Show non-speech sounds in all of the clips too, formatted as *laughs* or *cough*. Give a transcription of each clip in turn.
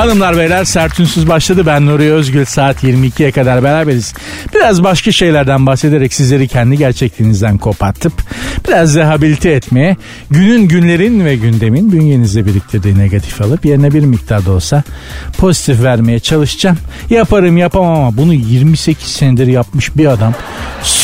Hanımlar beyler sertünsüz başladı. Ben Nuri Özgül saat 22'ye kadar beraberiz. Biraz başka şeylerden bahsederek sizleri kendi gerçekliğinizden kopartıp biraz rehabilite etmeye günün günlerin ve gündemin bünyenizde biriktirdiği negatif alıp yerine bir miktar da olsa pozitif vermeye çalışacağım. Yaparım yapamam ama bunu 28 senedir yapmış bir adam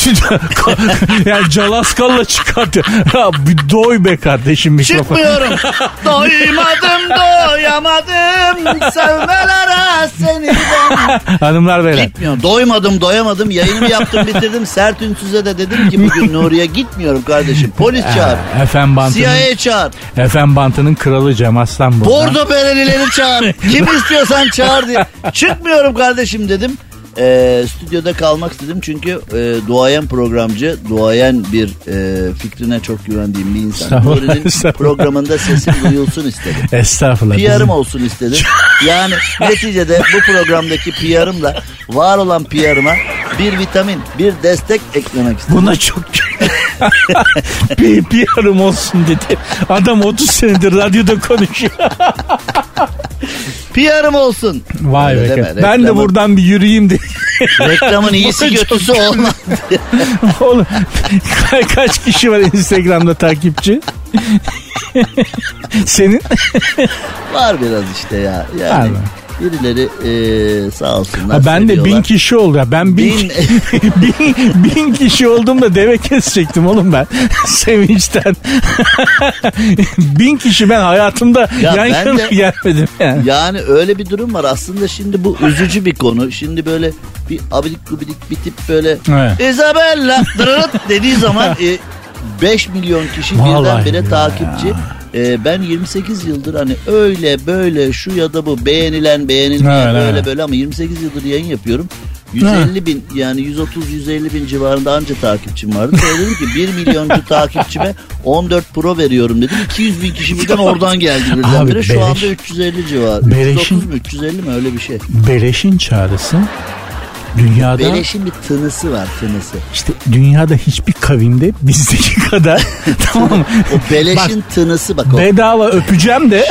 *laughs* yani Calaskalla çıkarttı. Ya bir doy be kardeşim mikrofon. Çıkmıyorum. *laughs* Doymadım doyamadım sevmelere seni ben. Hanımlar beyler. Gitmiyorum. Doymadım doyamadım yayınımı yaptım bitirdim. Sert Ünsüz'e de dedim ki bugün Nuriye gitmiyorum kardeşim. Polis çağır. Efem Bantı'nın, CIA çağır. Efem Bantı'nın kralı Cem Aslan burada. Bordo berelileri çağır. Kim *laughs* istiyorsan çağır diye. Çıkmıyorum kardeşim dedim. Ee, stüdyoda kalmak istedim çünkü e, duayen programcı, duayen bir e, fikrine çok güvendiğim bir insan. Nuri'nin programında sesim duyulsun *laughs* istedim. Estağfurullah. PR'ım olsun istedim. Yani neticede bu programdaki PR'ımla var olan PR'ıma bir vitamin, bir destek eklemek istedim. Buna çok *laughs* bir PR'ım olsun dedi. Adam 30 senedir radyoda konuşuyor. *laughs* PR'ım olsun. Vay Öyle be. deme, ben de reklamın- buradan bir yürüyeyim de. Reklamın iyisi kötüsü olmaz. *laughs* Oğlum ka- kaç kişi var Instagram'da takipçi? *laughs* Senin? Var biraz işte ya. Var Yani mı? Birileri e, sağ olsunlar. Ha, ben de bin kişi oldu. ya. Ben bin, Bin- *laughs* bin, bin kişi oldum da deve kesecektim oğlum ben. *laughs* Sevinçten. *laughs* bin kişi ben hayatımda Ya yan ben yana de- gelmedim yani. Yani öyle bir durum var. Aslında şimdi bu üzücü bir konu. Şimdi böyle bir abidik gubidik bir tip böyle Evet. Isabella dediği zaman e, 5 milyon kişi Vallahi birdenbire ya. takipçi. E, ben 28 yıldır hani öyle böyle şu ya da bu beğenilen beğenilmeyen Evet, böyle böyle ama 28 yıldır yayın yapıyorum. 150 bin yani 130-150 bin civarında anca takipçim vardı. Sonra dedim ki 1 milyoncu takipçime 14 Pro veriyorum dedim. 200 bin kişi birden oradan geldi birdenbire. Şu beleş. anda 350 civarı. Beleşin- 330 mu 350 mi öyle bir şey. Beleşin çağrısı dünyada Beleşin bir tınısı var tınısı. işte dünyada hiçbir kavimde bizdeki *laughs* kadar tamam mı? O beleşin tınısı bak o. Bedava öpeceğim de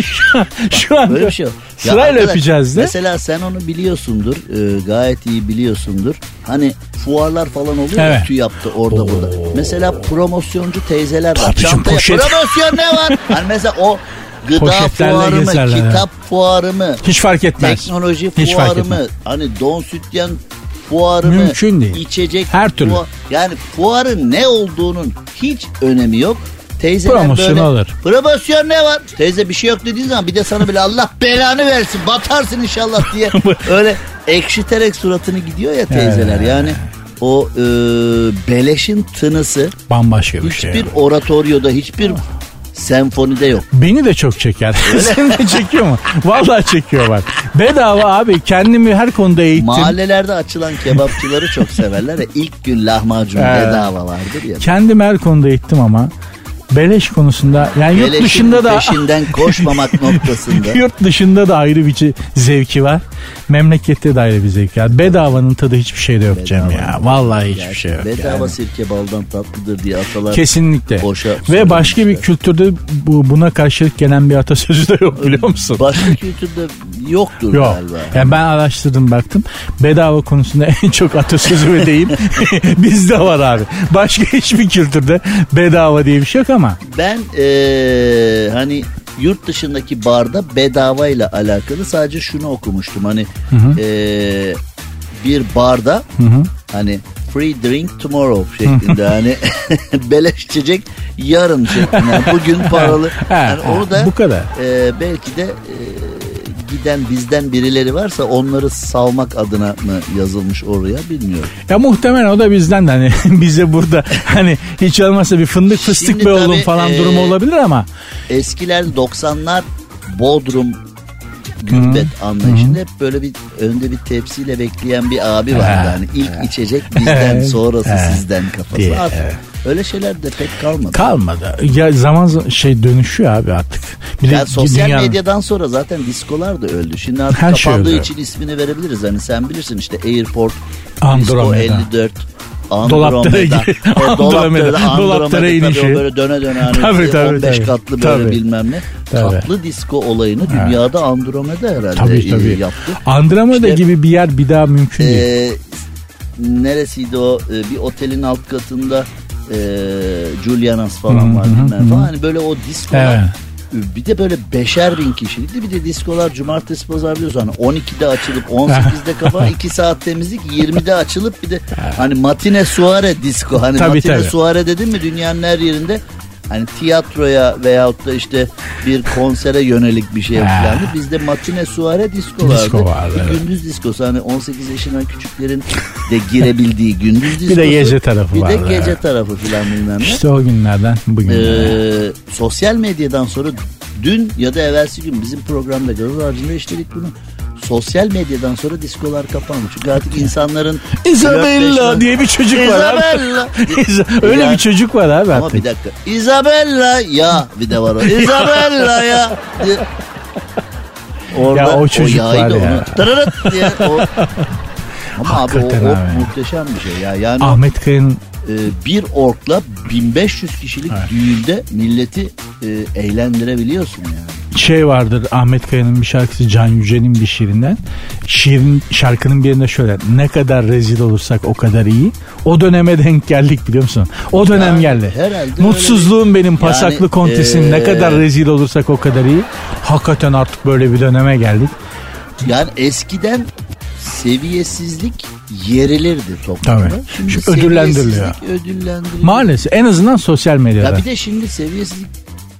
*laughs* şu an Böyle bir şey yok. Ya Sırayla arkadaş, öpeceğiz de. Mesela sen onu biliyorsundur. e, gayet iyi biliyorsundur. Hani fuarlar falan oluyor Evet. tüy yaptı orada Oo. burada. Mesela promosyoncu teyzeler var. Çantaya poşet. promosyon ne var? *laughs* Hani mesela o gıda fuarı mı, kitap fuarı mı, hiç fark etmez. teknoloji Hiç fuarı mı, hani don sütyen fuarı mı, Mümkün değil. içecek Her türlü. fuar- yani fuarın ne olduğunun hiç önemi yok. Teyzeler Promosyon böyle alır. promosyon ne var? Teyze bir şey yok dediğin zaman bir de sana bile Allah belanı versin batarsın inşallah diye *laughs* öyle ekşiterek suratını gidiyor ya teyzeler. Yani o e, beleşin tınısı Bambaşka bir şey. hiçbir oratoryoda hiçbir senfonide yok. Beni de çok çeker. *laughs* Seni de çekiyor mu? Vallahi çekiyor bak. Bedava abi kendimi her konuda eğittim. Mahallelerde açılan kebapçıları çok severler ya ilk gün lahmacun Evet. bedava vardır ya. Kendimi her konuda eğittim ama beleş konusunda yani yurt Beleşin dışında da peşinden koşmamak *laughs* noktasında. yurt dışında da ayrı bir zevki var. Memlekette de ayrı bir zevki var. Bedavanın tadı hiçbir şeyde yok Cem ya. Vallahi hiçbir şey yok. bedava yani. sirke baldan tatlıdır diye atalar. Kesinlikle. Boşa Ve başka bir kültürde bu, buna karşılık gelen bir atasözü de yok biliyor musun? Başka kültürde yoktur Yok. galiba. Yani ben araştırdım baktım. Bedava konusunda *laughs* en çok atasözü ve deyim *laughs* bizde var abi. Başka *laughs* hiçbir kültürde bedava diye bir şey yok ama. Ben eee, hani yurt dışındaki barda bedava ile alakalı sadece şunu okumuştum. Hani eee, bir barda hani free drink tomorrow şeklinde hani beleş içecek yarın şeklinde. Yani bugün paralı. Yani ha, orada bu kadar. eee, belki de eee, giden bizden birileri varsa onları savmak adına mı yazılmış oraya bilmiyorum. Ya muhtemelen o da bizden de hani *laughs* bize burada hani hiç olmazsa bir fındık fıstık Şimdi be oğlum falan e, durumu olabilir ama Eskiler 90'lar Bodrum gümbet anlayışında hep böyle bir önde bir tepsiyle bekleyen bir abi vardı. Ha, Hani ilk içecek bizden sonrası Ha. sizden kafası. Diye, Artık evet. Öyle şeyler de pek kalmadı. Kalmadı. Ya zaman şey dönüşüyor abi artık. Bir de Yani sosyal dünyanın- medyadan sonra zaten diskolar da öldü. Şimdi artık Her şey kapandığı öldü. için ismini verebiliriz. Hani sen bilirsin işte Airport, Andromeda. Disco 54, Dolaplara E, Dolaplara, Dolaplara inişi. böyle döne döne hani Tabii, tabii, 15 tabii. katlı böyle Tabii. bilmem ne. Tabii. Tatlı disco olayını dünyada Andromeda herhalde Tabii e, tabii. yaptı. Andromeda İşte- gibi bir yer bir daha mümkün değil. Ee, neresiydi o Ee, bir otelin alt katında e, Julianas falan var bilmem falan. Hani böyle o diskolar Evet. Bir de böyle beşer bin kişilikti. Bir de diskolar cumartesi pazar biliyorsun hani 12'de açılıp 18'de kapan 2 saat temizlik 20'de açılıp bir de hani matine suare disco. Hani Tabii, matine tabii. suare dedim mi dünyanın her yerinde hani tiyatroya veyahut da işte bir konsere yönelik bir şey yapılandı. Bizde matine suare disco vardı. Disco vardı, Bir evet. Gündüz diskosu hani 18 yaşından küçüklerin de girebildiği gündüz diskosu. Bir de gece tarafı Bir vardı, de gece evet. tarafı filan bilmem ne. İşte o günlerden bugünlere. Ee, sosyal medyadan sonra dün ya da evvelsi gün bizim programda Gazoz Ağacı'nda işledik bunu. Sosyal medyadan sonra diskolar kapandı. Çünkü artık insanların Isabella diye bir çocuk var abi. Isabella. *laughs* Öyle Ya- bir çocuk var abi Ama artık. bir dakika. Isabella ya bir de var o. Isabella ya. Orada Ya o çocuk yaydı var ya. onu. Tırırıt diye o. Ama abi o, Hakikaten o abi. Muhteşem bir şey ya. Yani o, Ahmet Kaya'nın e, bir orkla 1500 kişilik düğünde milleti e, eğlendirebiliyorsun yani. şey vardır Ahmet Kaya'nın bir şarkısı Can Yücel'in bir şiirinden. Şiirin şarkının birinde şöyle ne kadar rezil olursak o kadar iyi. O döneme denk geldik biliyor musun? O dönem Yani geldi. Mutsuzluğum benim pasaklı Yani, kontesim ne eee, kadar rezil olursak o kadar iyi. Hakikaten artık böyle bir döneme geldik. Yani eskiden seviyesizlik yerilirdi toplumda. Tabii. Şimdi, Şimdi ödüllendiriliyor. ödüllendiriliyor. Maalesef en azından sosyal medyada. Ya bir de şimdi seviyesizlik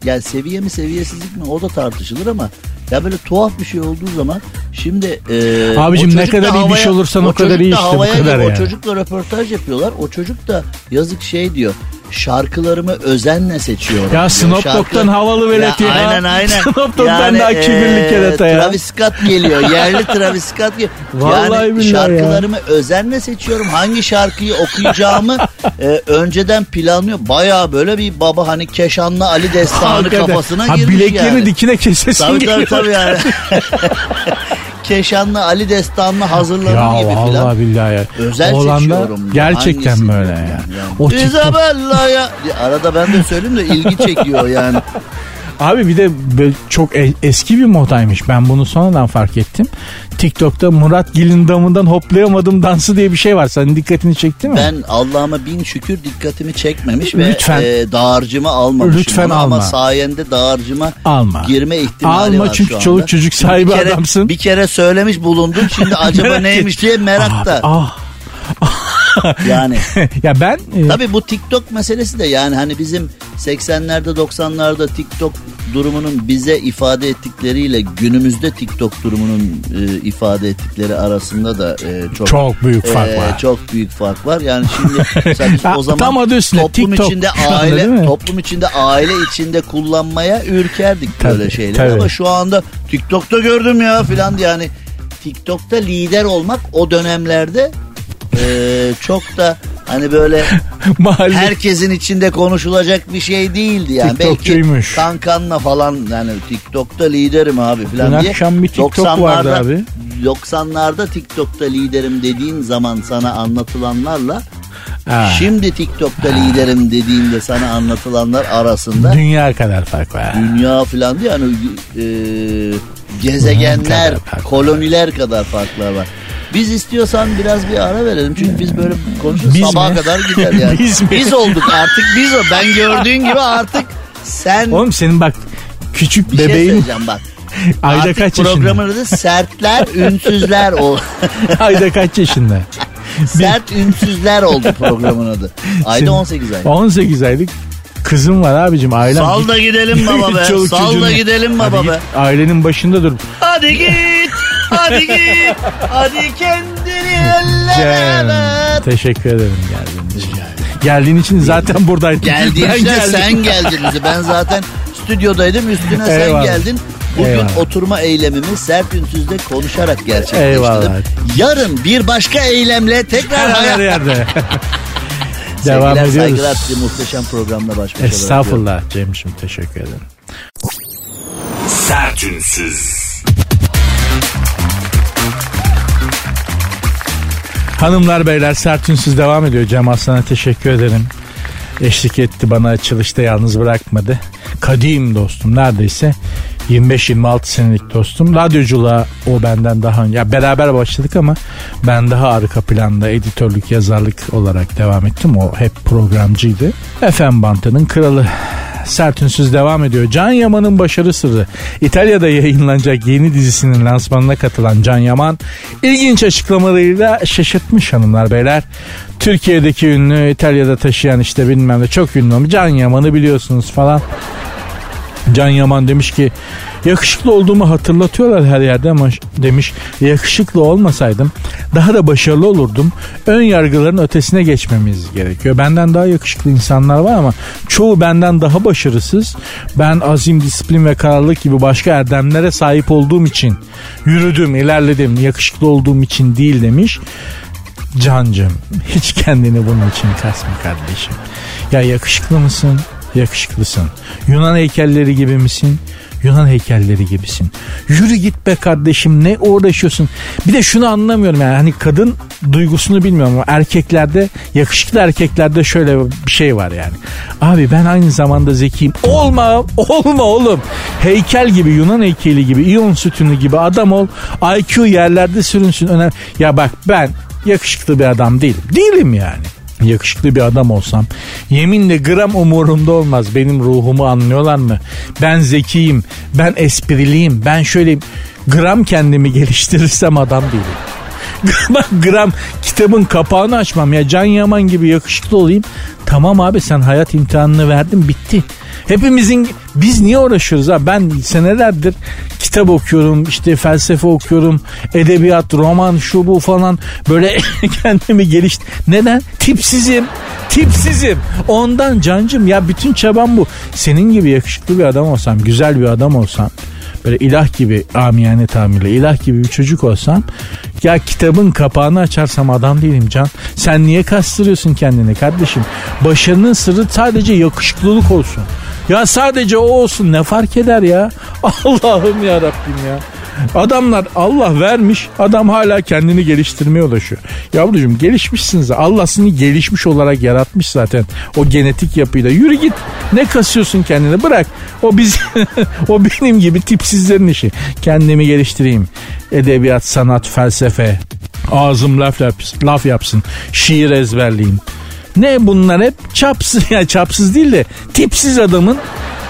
yani seviye mi seviyesizlik mi o da tartışılır ama ya böyle tuhaf bir şey olduğu zaman şimdi e, Abicim o ne kadar iyi bir şey olursan o kadar çocuk da iyi işte, bu kadar girip yani. O çocukla röportaj yapıyorlar. O çocuk da yazık şey diyor. Şarkılarımı özenle seçiyorum. Ya. Snoop Dogg'dan havalı velet ya. Aynen aynen. *laughs* Snoop Dogg'dan daha kibirli kerata ya. Travis Scott geliyor. Yerli Travis Scott geliyor. Vallahi yani billahi ya. şarkılarımı özenle seçiyorum. Hangi şarkıyı okuyacağımı *laughs* e, önceden planlıyor. Baya böyle bir baba hani Keşanlı Ali Destanı Hakikaten. kafasına ha, girmiş bileklerini yani. dikine kesesin Tabii tabii geliyor. tabii yani. *laughs* Keşanlı Ali Destanlı hazırlanır Ya gibi vallahi filan. billahi ya. Özel diyor. Gerçekten Hangisini böyle ya. yani. O TikTok- Isabella ya. Arada ben de söyleyeyim de ilgi çekiyor yani. *laughs* Abi bir de çok eski bir modaymış. Ben bunu sonradan fark ettim. TikTok'ta Murat Gil'in damından hoplayamadım dansı diye bir şey var. Senin dikkatini çekti mi? Ben Allah'ıma bin şükür dikkatimi çekmemiş ve Lütfen. e, dağarcıma almamışım. Lütfen alma. Ama sayende dağarcıma Alma. girme ihtimali Alma var çünkü şu anda. çoluk çocuk sahibi bir kere, adamsın. Bir kere söylemiş bulundum. Şimdi acaba neymiş et. diye merakta. Ah, *laughs* Yani *laughs* ya ben e, Tabii bu TikTok meselesi de yani hani bizim 80'lerde 90'larda TikTok durumunun bize ifade ettikleriyle günümüzde TikTok durumunun e, ifade ettikleri arasında da e, çok çok büyük fark e, var. çok büyük fark var. Yani şimdi *laughs* o zaman tam adı üstünde, toplum TikTok içinde aile toplum içinde aile içinde kullanmaya ürkerdik Tabii, böyle şeyler tabii. ama şu anda TikTok'ta gördüm ya filan yani TikTok'ta lider olmak o dönemlerde e, çok da hani böyle *laughs* Mahalle herkesin içinde konuşulacak bir şey değildi yani. Belki kankanla falan yani TikTok'ta liderim abi Dün falan diye. akşam bir TikTok 90'larda vardı abi. 90'larda TikTok'ta liderim dediğin zaman sana anlatılanlarla Ha, şimdi TikTok'ta liderim dediğinde sana anlatılanlar arasında dünya kadar fark var. dünya falan diye yani e, gezegenler, kadar fark var. koloniler kadar farklar var. Biz istiyorsan biraz bir ara verelim. Çünkü biz böyle konuşuyoruz Biz sabaha mi? kadar gider yani. *laughs* Biz mi? olduk artık biz o. Ben gördüğün gibi artık sen Oğlum senin bak küçük bir şey bebeğin söyleyeceğim bak. *laughs* ayda artık kaç yaşında? programın adı sertler ünsüzler ol. *laughs* ayda kaç yaşında? Sert ünsüzler oldu programın adı. Ayda Senin- 18 ay. 18 aylık kızım var abicim ailem. Sal da gidelim baba be. Sal da gidelim Hadi baba git, be. Ailenin başında dur. Hadi git. Hadi git. Hadi kendini ver. teşekkür ederim geldiğin için. Geldiğin için zaten buradaydın. Geldiğin Ben için geldim. sen geldin. Ben zaten stüdyodaydım üstüne sen Eyvallah. geldin. Bugün Eyvallah. oturma eylemimi sert ünsüzde konuşarak gerçekleştirdim. Eyvallah. Yarın bir başka eylemle tekrar Her hayat... yerde. *laughs* Devam Sevgiler, ediyoruz. saygılar sizi muhteşem programla baş başa. Estağfurullah Cem'ciğim teşekkür ederim. Sertünsüz. Hanımlar beyler sertünsüz devam ediyor. Cem Aslan'a teşekkür ederim. Eşlik etti bana açılışta yalnız bırakmadı. Kadim dostum neredeyse 25-26 senelik dostum. Radyoculuğa o benden daha önce. Ya beraber başladık ama ben daha arka planda editörlük, yazarlık olarak devam ettim. O hep programcıydı. FM Bantı'nın kralı. Sertünsüz devam ediyor. Can Yaman'ın başarı sırrı. İtalya'da yayınlanacak yeni dizisinin lansmanına katılan Can Yaman ilginç açıklamalarıyla şaşırtmış hanımlar beyler. Türkiye'deki ünlü İtalya'da taşıyan işte bilmem ne çok ünlü Can Yaman'ı biliyorsunuz falan. Can Yaman demiş ki yakışıklı olduğumu hatırlatıyorlar her yerde ama demiş yakışıklı olmasaydım daha da başarılı olurdum. Ön yargıların ötesine geçmemiz gerekiyor. Benden daha yakışıklı insanlar var ama çoğu benden daha başarısız. Ben azim, disiplin ve kararlılık gibi başka erdemlere sahip olduğum için yürüdüm, ilerledim. Yakışıklı olduğum için değil demiş. Cancım hiç kendini bunun için kasma kardeşim. Ya yakışıklı mısın? Yakışıklısın. Yunan heykelleri gibi misin? Yunan heykelleri gibisin. Yürü git be kardeşim ne uğraşıyorsun? Bir de şunu anlamıyorum yani hani kadın duygusunu bilmiyorum ama erkeklerde yakışıklı erkeklerde şöyle bir şey var yani. Abi ben aynı zamanda zekiyim. Olma olma oğlum. Heykel gibi Yunan heykeli gibi iyon sütunu gibi adam ol. IQ yerlerde sürünsün. Önemli. Ya bak ben yakışıklı bir adam değilim. Değilim yani yakışıklı bir adam olsam yeminle gram umurumda olmaz. Benim ruhumu anlıyorlar mı? Ben zekiyim ben espriliyim ben şöyle gram kendimi geliştirirsem adam değilim. *laughs* Bak gram kitabın kapağını açmam. Ya Can Yaman gibi yakışıklı olayım. Tamam abi sen hayat imtihanını verdin bitti. Hepimizin biz niye uğraşıyoruz ha? Ben senelerdir kitap okuyorum, işte felsefe okuyorum, edebiyat, roman, şu bu falan böyle *laughs* kendimi geliş. Neden? Tipsizim. Tipsizim. Ondan cancım ya bütün çabam bu. Senin gibi yakışıklı bir adam olsam, güzel bir adam olsam böyle ilah gibi amiyane tabirle ilah gibi bir çocuk olsam ya kitabın kapağını açarsam adam değilim can. Sen niye kastırıyorsun kendini kardeşim? Başarının sırrı sadece yakışıklılık olsun. Ya sadece o olsun ne fark eder ya? *laughs* Allah'ım ya Rabbim ya. Adamlar Allah vermiş adam hala kendini geliştirmeye ulaşıyor. Yavrucuğum gelişmişsiniz. Allah seni gelişmiş olarak yaratmış zaten o genetik yapıyla. Yürü git ne kasıyorsun kendini bırak. O biz *laughs* o benim gibi tipsizlerin işi. Kendimi geliştireyim. Edebiyat, sanat, felsefe. Ağzım laf, yapsın, laf yapsın. Şiir ezberleyeyim. Ne bunlar hep çapsız *laughs* ya çapsız değil de tipsiz adamın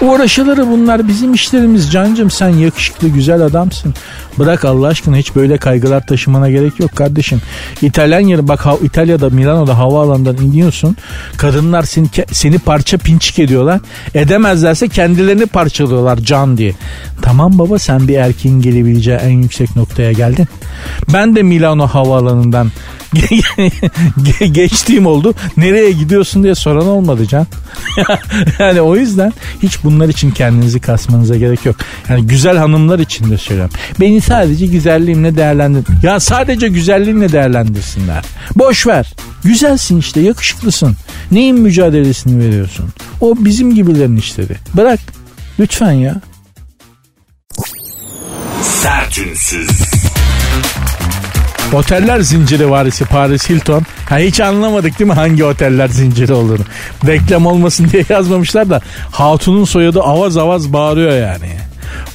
uğraşıları bunlar bizim işlerimiz cancım sen yakışıklı güzel adamsın. Bırak Allah aşkına hiç böyle kaygılar taşımana gerek yok kardeşim. İtalyan yeri bak İtalya'da Milano'da havaalanından iniyorsun. Kadınlar seni, seni parça pinçik ediyorlar. Edemezlerse kendilerini parçalıyorlar can diye. Tamam baba sen bir erkeğin gelebileceği en yüksek noktaya geldin. Ben de Milano havaalanından *laughs* geçtiğim oldu. Nereye gidiyorsun diye soran olmadı can. *laughs* yani o yüzden hiç bunlar için kendinizi kasmanıza gerek yok. Yani güzel hanımlar için de söylüyorum. Beni sadece güzelliğimle değerlendir. Ya sadece güzelliğimle değerlendirsinler. Boş ver. Güzelsin işte yakışıklısın. Neyin mücadelesini veriyorsun? O bizim gibilerin işleri. Bırak. Lütfen ya. Sertünsüz. Oteller zinciri varisi Paris Hilton. Ha hiç anlamadık değil mi hangi oteller zinciri olduğunu. Reklam olmasın diye *laughs* yazmamışlar da hatunun soyadı avaz avaz bağırıyor yani.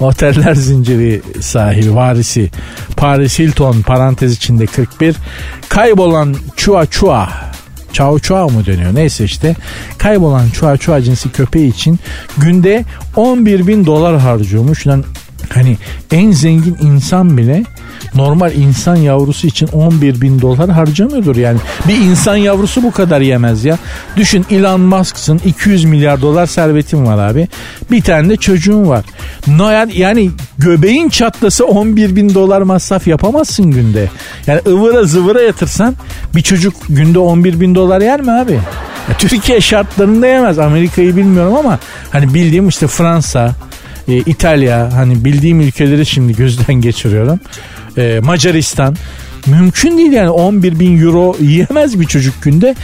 Oteller zinciri sahibi varisi Paris Hilton parantez içinde 41 kaybolan Chua Chua Chao Chua mı dönüyor? Neyse işte. Kaybolan Chua Chua cinsi köpeği için günde 11 bin dolar harcıyormuş. Lan hani en zengin insan bile normal insan yavrusu için 11 bin dolar harcamıyordur yani. Bir insan yavrusu bu kadar yemez ya. Düşün Elon Musk'sın 200 milyar dolar servetin var abi. Bir tane de çocuğun var. No, yani, yani göbeğin çatlası 11 bin dolar masraf yapamazsın günde. Yani ıvıra zıvıra yatırsan bir çocuk günde 11 bin dolar yer mi abi? Ya, Türkiye şartlarında yemez. Amerika'yı bilmiyorum ama hani bildiğim işte Fransa, e, İtalya hani bildiğim ülkeleri şimdi gözden *laughs* geçiriyorum. E, Macaristan mümkün değil yani 11 bin euro yiyemez bir çocuk günde.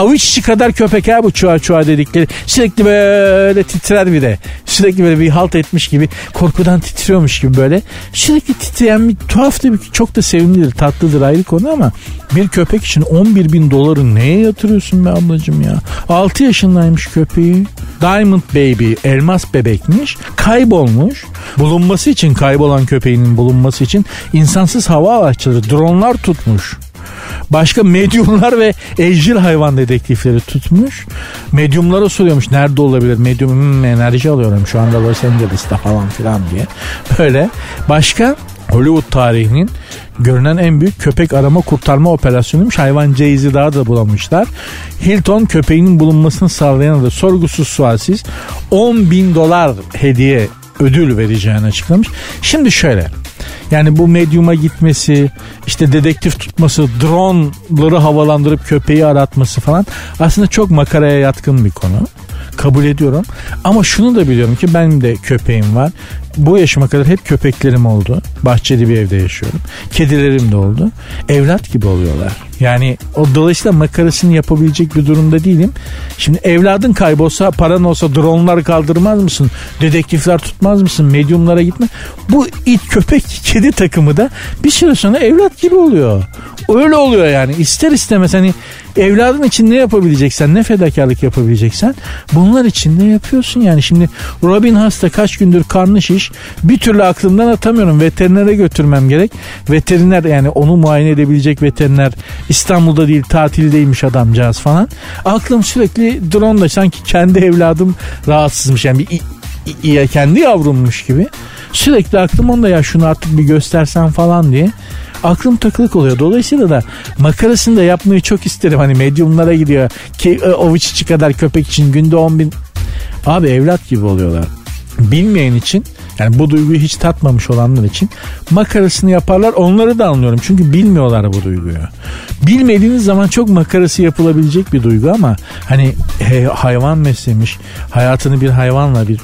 Avuç içi kadar köpek ha bu çuğa çuğa dedikleri. Sürekli böyle titrer bir de. Sürekli böyle bir halt etmiş gibi korkudan titriyormuş gibi böyle. Sürekli titreyen bir tuhaf da bir çok da sevimlidir tatlıdır ayrı konu ama bir köpek için 11 bin doları neye yatırıyorsun be ablacım ya? 6 yaşındaymış köpeği. Diamond Baby elmas bebekmiş. Kaybolmuş. Bulunması için kaybolan köpeğinin bulunması için insansız hava araçları dronlar tutmuş. Başka medyumlar ve evcil hayvan dedektifleri tutmuş. Medyumlara soruyormuş nerede olabilir? Medyum hmm, enerji alıyorum şu anda Los Angeles'ta falan filan diye. Böyle. Başka Hollywood tarihinin görünen en büyük köpek arama kurtarma operasyonuymuş. Hayvan Jay'zi daha da bulamışlar. Hilton köpeğinin bulunmasını sağlayan da sorgusuz sualsiz 10 bin dolar hediye ödül vereceğini açıklamış. Şimdi şöyle yani bu medyuma gitmesi, işte dedektif tutması, drone'ları havalandırıp köpeği aratması falan aslında çok makaraya yatkın bir konu. Kabul ediyorum. Ama şunu da biliyorum ki benim de köpeğim var. Bu yaşıma kadar hep köpeklerim oldu. Bahçeli bir evde yaşıyorum. Kedilerim de oldu. Evlat gibi oluyorlar. Yani o dolayısıyla makarasını yapabilecek bir durumda değilim. Şimdi evladın kaybolsa paran olsa dronlar kaldırmaz mısın? Dedektifler tutmaz mısın? Medyumlara gitme. Bu it köpek kedi takımı da bir süre sonra evlat gibi oluyor. Öyle oluyor yani. İster istemez hani evladın için ne yapabileceksen, ne fedakarlık yapabileceksen bunlar için ne yapıyorsun yani. Şimdi Robin hasta kaç gündür karnı şiş. Bir türlü aklımdan atamıyorum. Veterinere götürmem gerek. Veteriner yani onu muayene edebilecek veteriner İstanbul'da değil tatildeymiş adamcağız falan. Aklım sürekli drone'da sanki kendi evladım rahatsızmış yani bir kendi yavrummuş gibi. Sürekli aklım onda ya şunu artık bir göstersen falan diye aklım takılık oluyor. Dolayısıyla da makarasını da yapmayı çok isterim. Hani medyumlara gidiyor. Ki ovuç içi kadar köpek için günde 10 bin. Abi evlat gibi oluyorlar. Bilmeyen için yani bu duyguyu hiç tatmamış olanlar için makarasını yaparlar. Onları da anlıyorum. Çünkü bilmiyorlar bu duyguyu. Bilmediğiniz zaman çok makarası yapılabilecek bir duygu ama hani he, hayvan meslemiş, hayatını bir hayvanla bir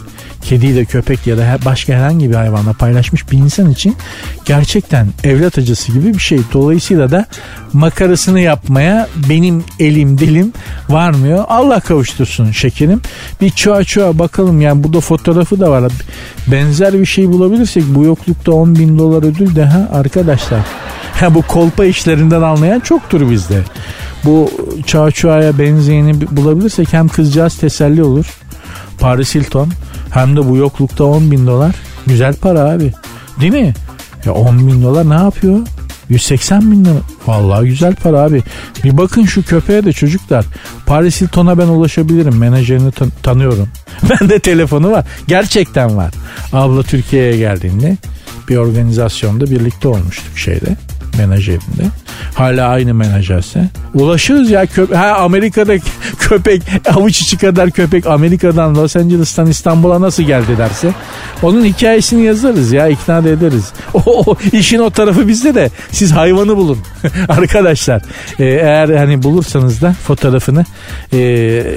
kediyle köpek ya da başka herhangi bir hayvanla paylaşmış bir insan için gerçekten evlat acısı gibi bir şey. Dolayısıyla da makarasını yapmaya benim elim dilim varmıyor. Allah kavuştursun şekerim. Bir çuğa çuğa bakalım yani burada fotoğrafı da var. Benzer bir şey bulabilirsek bu yoklukta 10 bin dolar ödül de ha arkadaşlar. Ha bu kolpa işlerinden anlayan çoktur bizde. Bu çağ çuğaya benzeyeni bulabilirsek hem kızcağız teselli olur. Paris Hilton hem de bu yoklukta 10 bin dolar. Güzel para abi. Değil mi? Ya 10 bin dolar ne yapıyor? 180 bin lira. Vallahi güzel para abi. Bir bakın şu köpeğe de çocuklar. Paris Hilton'a ben ulaşabilirim. Menajerini tan- tanıyorum. *laughs* Ben de telefonu var. Gerçekten var. Abla Türkiye'ye geldiğinde bir organizasyonda birlikte olmuştuk şeyde menajerinde. Hala aynı menajerse. Ulaşırız ya köpek. Ha Amerika'da *laughs* köpek avuç içi kadar köpek Amerika'dan Los Angeles'tan İstanbul'a nasıl geldi derse. Onun hikayesini yazarız ya ikna ederiz. *laughs* O, o işin o tarafı bizde de siz hayvanı bulun. *laughs* Arkadaşlar e, eğer hani bulursanız da fotoğrafını e,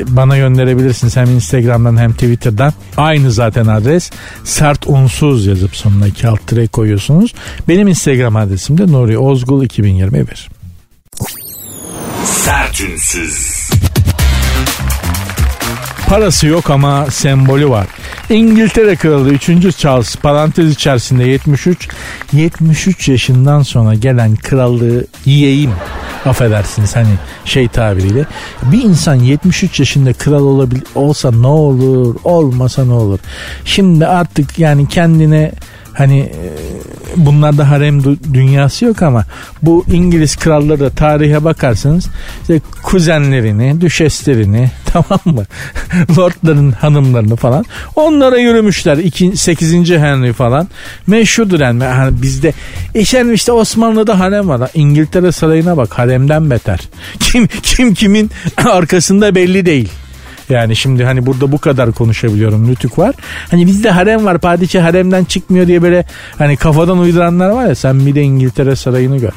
bana gönderebilirsiniz hem Instagram'dan hem Twitter'dan. Aynı zaten adres. Sert unsuz yazıp sonuna iki alt koyuyorsunuz. Benim Instagram adresim de Nuri Ozgul 2021. Sertünsüz. Parası yok ama sembolü var. İngiltere Kralı 3. Charles parantez içerisinde 73 73 yaşından sonra gelen krallığı yiyeyim affedersiniz hani şey tabiriyle bir insan 73 yaşında kral olabil olsa ne olur olmasa ne olur şimdi artık yani kendine hani e, bunlarda harem dünyası yok ama bu İngiliz kralları da tarihe bakarsanız işte kuzenlerini, düşeslerini *laughs* tamam mı? Lordların hanımlarını falan onlara yürümüşler. 8. Henry falan meşhurdur yani. yani bizde işen işte Osmanlı'da harem var. İngiltere sarayına bak haremden beter. Kim kim kimin arkasında belli değil. Yani şimdi hani burada bu kadar konuşabiliyorum. Nütük var. Hani bizde harem var. Padişah haremden çıkmıyor diye böyle hani kafadan uyduranlar var ya sen bir de İngiltere sarayını gör.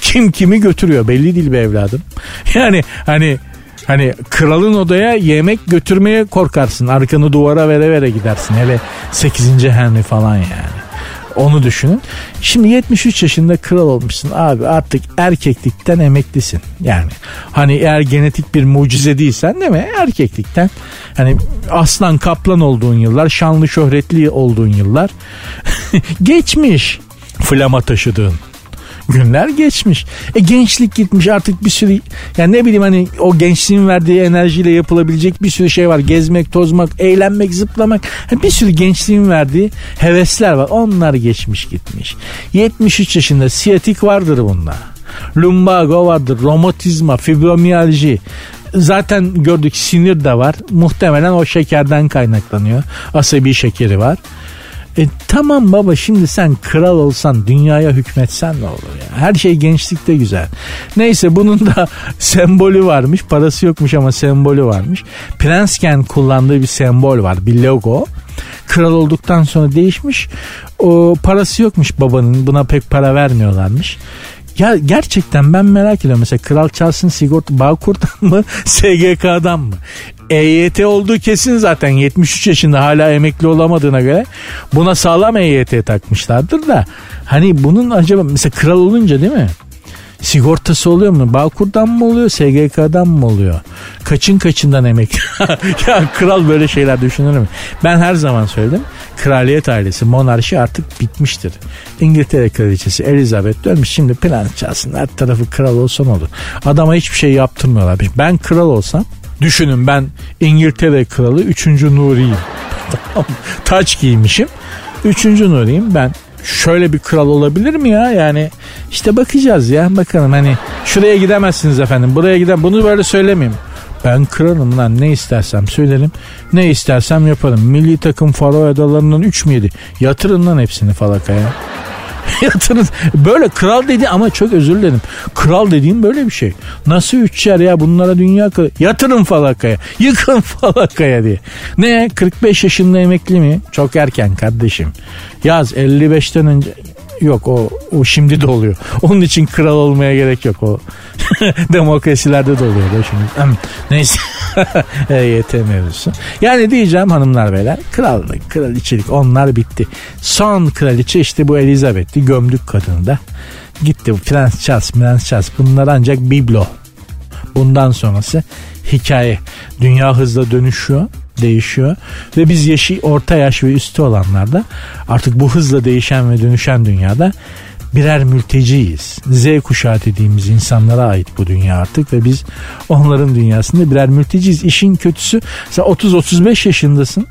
Kim kimi götürüyor belli değil be evladım. *laughs* Yani hani Hani kralın odaya yemek götürmeye korkarsın. Arkanı duvara vere vere gidersin. Hele 8. Henry falan yani. Onu düşünün. Şimdi 73 yaşında kral olmuşsun abi artık erkeklikten emeklisin. Yani hani eğer genetik bir mucize değilsen değil mi? Erkeklikten hani aslan kaplan olduğun yıllar, şanlı şöhretli olduğun yıllar *laughs* geçmiş. Flama taşıdığın günler geçmiş. E gençlik gitmiş artık bir sürü yani ne bileyim hani o gençliğin verdiği enerjiyle yapılabilecek bir sürü şey var. Gezmek, tozmak, eğlenmek, zıplamak. Yani bir sürü gençliğin verdiği hevesler var. Onlar geçmiş gitmiş. 73 yaşında siyatik vardır bunda. Lumbago vardır, romatizma, fibromiyalji, zaten gördük sinir de var. Muhtemelen o şekerden kaynaklanıyor. Asabi şekeri var. E tamam baba şimdi sen kral olsan dünyaya hükmetsen ne olur ya. Her şey gençlikte güzel. Neyse bunun da *laughs* sembolü varmış. Parası yokmuş ama sembolü varmış. Prensken kullandığı bir sembol var. Bir logo. Kral olduktan sonra değişmiş. O parası yokmuş babanın. Buna pek para vermiyorlarmış. Ya gerçekten ben merak ediyorum mesela Kral Charles'ın sigorta Bağkur'dan mı *laughs* SGK'dan mı? EYT olduğu kesin zaten 73 yaşında hala emekli olamadığına göre buna sağlam EYT takmışlardır da hani bunun acaba mesela kral olunca değil mi? Sigortası oluyor mu? Bağkur'dan mı oluyor? SGK'dan mı oluyor? Kaçın kaçından emekli? *laughs* ya kral böyle şeyler düşünür mü? Ben her zaman söyledim. Kraliyet ailesi, monarşi artık bitmiştir. İngiltere kraliçesi Elizabeth ölmüş. Şimdi plan çalsın. Her tarafı kral olsan olur. Adama hiçbir şey yaptırmıyorlar. Ben kral olsam Düşünün ben İngiltere kralı 3. Nuri'yim. *laughs* Taç giymişim. 3. Nuri'yim ben. Şöyle bir kral olabilir mi ya? Yani işte bakacağız ya. Bakalım hani şuraya gidemezsiniz efendim. Buraya giden bunu böyle söylemeyeyim. Ben kralım lan ne istersem söylerim. Ne istersem yaparım. Milli takım Faro Adalarından 3 mü 7? Yatırın lan hepsini falakaya. *laughs* Yatırın. Böyle kral dedi ama çok özür dilerim. Kral dediğim böyle bir şey. Nasıl üçer ya bunlara dünya kralı. Yatırın falakaya. *laughs* Yıkın falakaya diye. Ne 45 yaşında emekli mi? Çok erken kardeşim. Yaz 55'ten önce Yok o, o şimdi de oluyor. Onun için kral olmaya gerek yok o. *laughs* Demokrasilerde de oluyor da şimdi. Neyse. *laughs* EYT mevzusu. Yani diyeceğim hanımlar beyler krallık, kraliçelik onlar bitti. Son kraliçe işte bu Elizabeth'ti. Gömdük kadını da. Gitti Prens Charles, Prens Charles. Bunlar ancak biblo. Bundan sonrası hikaye. Dünya hızla dönüşüyor değişiyor ve biz yaşı orta yaş ve üstü olanlarda artık bu hızla değişen ve dönüşen dünyada birer mülteciyiz. Z kuşağı dediğimiz insanlara ait bu dünya artık ve biz onların dünyasında birer mülteciyiz. İşin kötüsü sen 30-35 yaşındasın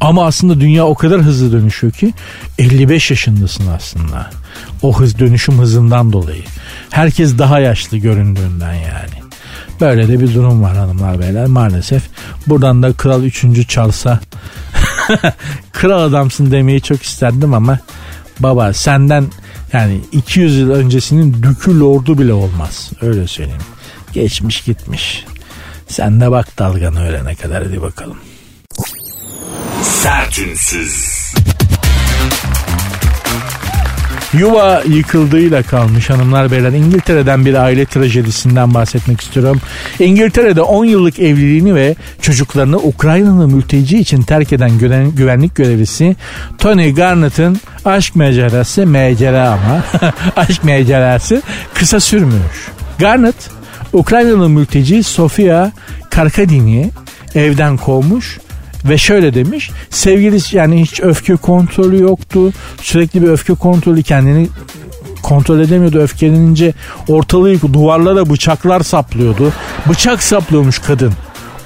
ama aslında dünya o kadar hızlı dönüşüyor ki 55 yaşındasın aslında. O hız dönüşüm hızından dolayı. Herkes daha yaşlı göründüğünden yani. Böyle de bir durum var hanımlar beyler maalesef. Buradan da Kral 3. Charles'a *laughs* kral adamsın demeyi çok isterdim ama baba senden yani 200 yıl öncesinin dükü lordu bile olmaz. Öyle söyleyeyim. Geçmiş gitmiş. Sen de bak dalganı öğrene kadar hadi bakalım. Sertünsüz. Yuva yıkıldığıyla kalmış hanımlar beyler. İngiltere'den bir aile trajedisinden bahsetmek istiyorum. İngiltere'de 10 yıllık evliliğini ve çocuklarını Ukraynalı mülteci için terk eden güvenlik görevlisi Tony Garnett'ın aşk macerası, macera ama *laughs* aşk macerası kısa sürmüş. Garnett, Ukraynalı mülteci Sofia Karkadin'i evden kovmuş ve şöyle demiş sevgilisi yani hiç öfke kontrolü yoktu. Sürekli bir öfke kontrolü kendini kontrol edemiyordu öfkelenince ortalığı duvarlara bıçaklar saplıyordu. Bıçak saplıyormuş kadın.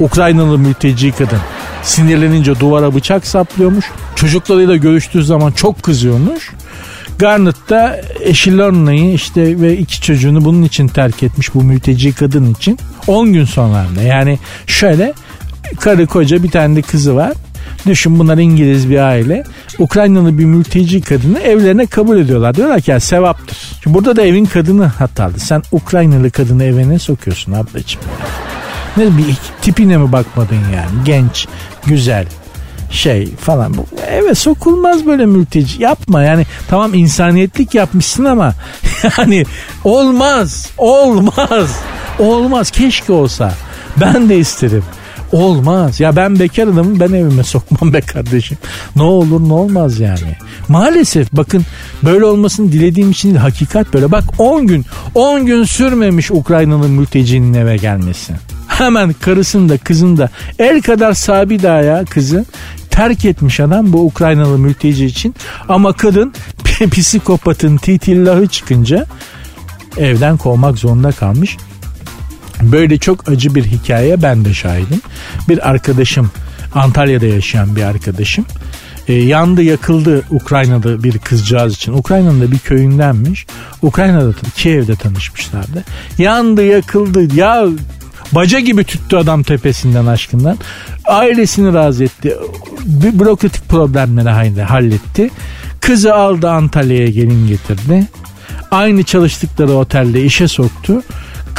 Ukraynalı mülteci kadın. Sinirlenince duvara bıçak saplıyormuş. Çocuklarıyla görüştüğü zaman çok kızıyormuş. Garnet da eşi Lorna'yı işte ve iki çocuğunu bunun için terk etmiş bu mülteci kadın için. 10 gün sonra yani şöyle karı koca bir tane de kızı var. Düşün bunlar İngiliz bir aile. Ukraynalı bir mülteci kadını evlerine kabul ediyorlar. Diyorlar ki ya sevaptır. Şimdi burada da evin kadını hatalı. Sen Ukraynalı kadını evine sokuyorsun ablacığım. Ne bir tipine mi bakmadın yani? Genç, güzel, şey falan. Evet sokulmaz böyle mülteci. Yapma yani tamam insaniyetlik yapmışsın ama *laughs* yani olmaz. Olmaz. Olmaz keşke olsa. Ben de isterim. Olmaz. Ya ben bekar adamım ben evime *laughs* sokmam be kardeşim. Ne olur ne olmaz yani. Maalesef bakın böyle olmasını dilediğim için değil, hakikat böyle. Bak 10 gün 10 gün sürmemiş Ukraynalı mültecinin eve gelmesi. Hemen karısını da kızını da el kadar sabi ya kızı terk etmiş adam bu Ukraynalı mülteci için. Ama kadın *laughs* psikopatın titillahı çıkınca evden kovmak zorunda kalmış. Böyle çok acı bir hikaye ben de şahidim. Bir arkadaşım Antalya'da yaşayan bir arkadaşım e, yandı yakıldı Ukrayna'da bir kızcağız için. Ukrayna'nın da bir köyündenmiş. Ukrayna'da Kiev'de tanışmışlardı. Yandı yakıldı ya baca gibi tüttü adam tepesinden aşkından. Ailesini razı etti. Bir bürokratik problemleri halletti. Kızı aldı Antalya'ya gelin getirdi. Aynı çalıştıkları otelde işe soktu.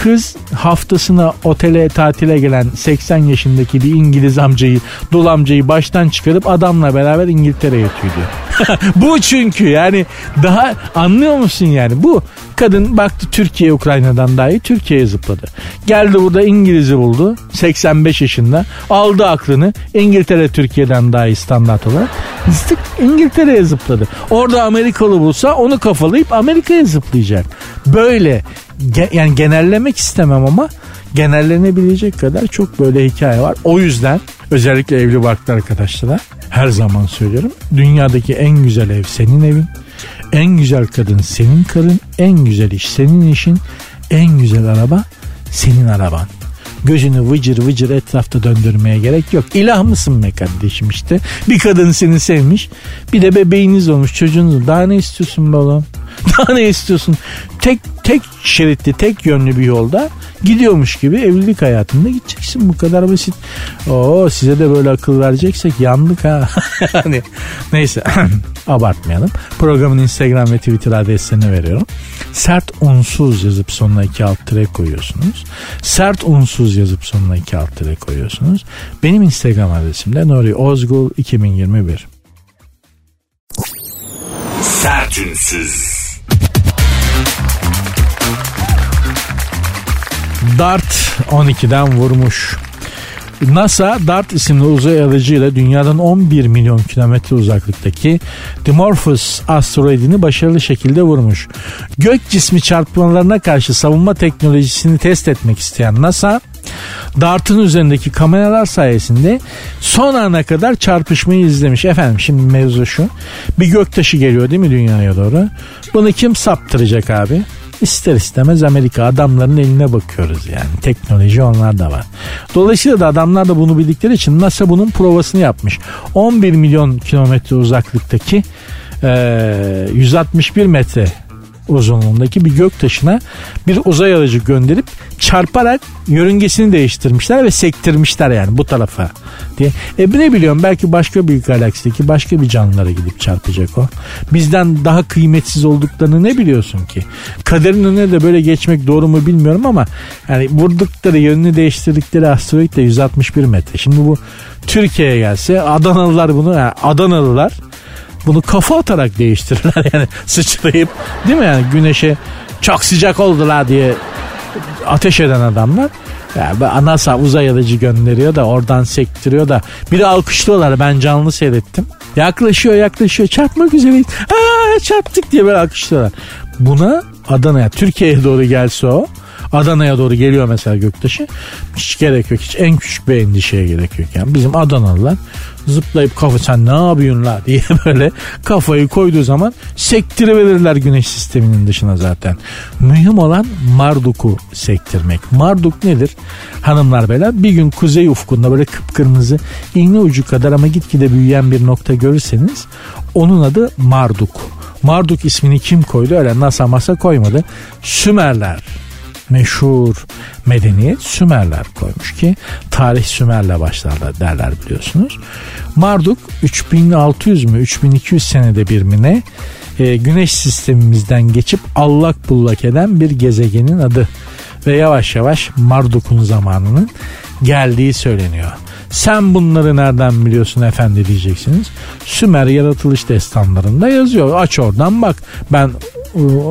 Kız haftasına otele tatile gelen 80 yaşındaki bir İngiliz amcayı, dul amcayı baştan çıkarıp adamla beraber İngiltere'ye tüydü. *laughs* bu çünkü yani daha anlıyor musun yani bu kadın baktı Türkiye Ukrayna'dan daha iyi Türkiye'ye zıpladı. Geldi burada İngiliz'i buldu 85 yaşında aldı aklını İngiltere Türkiye'den daha iyi standart olarak zık İngiltere'ye zıpladı. Orada Amerikalı bulsa onu kafalayıp Amerika'ya zıplayacak. Böyle ge- yani genellemek istemem ama genellenebilecek kadar çok böyle hikaye var. O yüzden özellikle evli barklı arkadaşlara her zaman söylüyorum. Dünyadaki en güzel ev senin evin. En güzel kadın senin karın. En güzel iş senin işin. En güzel araba senin araban. Gözünü vıcır vıcır etrafta döndürmeye gerek yok. İlah mısın be kardeşim işte. Bir kadın seni sevmiş. Bir de bebeğiniz olmuş çocuğunuz. Daha ne istiyorsun be oğlum? *laughs* Daha ne istiyorsun? Tek tek şeritli, tek yönlü bir yolda gidiyormuş gibi evlilik hayatında gideceksin. Bu kadar basit. Oo size de böyle akıl vereceksek yandık ha. yani *laughs* neyse *clears throat* abartmayalım. Programın Instagram ve Twitter adreslerini veriyorum. Sert unsuz yazıp sonuna iki alt tire koyuyorsunuz. Sert unsuz yazıp sonuna iki alt tire koyuyorsunuz. Benim Instagram adresim de Nuri Ozgul 2021. Sertünsüz. Dart 12'den vurmuş. NASA DART isimli uzay aracıyla dünyadan 11 milyon kilometre uzaklıktaki Dimorphos asteroidini başarılı şekilde vurmuş. Gök cismi çarpmalarına karşı savunma teknolojisini test etmek isteyen NASA, DART'ın üzerindeki kameralar sayesinde son ana kadar çarpışmayı izlemiş. Efendim şimdi mevzu şu. Bir göktaşı geliyor değil mi dünyaya doğru? Bunu kim saptıracak abi? ister istemez Amerika adamların eline bakıyoruz yani. Teknoloji onlar da var. Dolayısıyla da adamlar da bunu bildikleri için NASA bunun provasını yapmış. 11 milyon kilometre uzaklıktaki e, 161 metre uzunluğundaki bir gök taşına bir uzay aracı gönderip çarparak yörüngesini değiştirmişler ve sektirmişler yani bu tarafa diye. E ne biliyorum belki başka bir galaksideki başka bir canlılara gidip çarpacak o. Bizden daha kıymetsiz olduklarını ne biliyorsun ki? Kaderin önüne de böyle geçmek doğru mu bilmiyorum ama yani vurdukları yönünü değiştirdikleri asteroid de 161 metre. Şimdi bu Türkiye'ye gelse Adanalılar bunu yani Adanalılar bunu kafa atarak değiştirirler yani sıçrayıp değil mi yani güneşe çok sıcak oldular diye ateş eden adamlar yani NASA uzay aracı gönderiyor da oradan sektiriyor da biri alkışlıyorlar ben canlı seyrettim. Yaklaşıyor yaklaşıyor çarpmak üzereyiz. Aa, çarptık diye böyle alkışlıyorlar. Buna Adana'ya Türkiye'ye doğru gelse o Adana'ya doğru geliyor mesela göktaşı. Hiç gerek yok. Hiç en küçük bir endişeye gerek yok. Yani bizim Adanalılar zıplayıp kafa sen ne yapıyorsun la *laughs* diye böyle kafayı koyduğu zaman sektiriverirler güneş sisteminin dışına zaten. Mühim olan Marduk'u sektirmek. Marduk nedir? Hanımlar beyler bir gün kuzey ufkunda böyle kıpkırmızı iğne ucu kadar ama gitgide büyüyen bir nokta görürseniz onun adı Marduk. Marduk ismini kim koydu? Öyle NASA masa koymadı. Sümerler meşhur medeniyet Sümerler koymuş ki tarih Sümer'le başlarlar derler biliyorsunuz. Marduk 3600 mü 3200 senede bir mi ne e, güneş sistemimizden geçip allak bullak eden bir gezegenin adı ve yavaş yavaş Marduk'un zamanının geldiği söyleniyor. Sen bunları nereden biliyorsun efendi diyeceksiniz. Sümer yaratılış destanlarında yazıyor. Aç oradan bak. Ben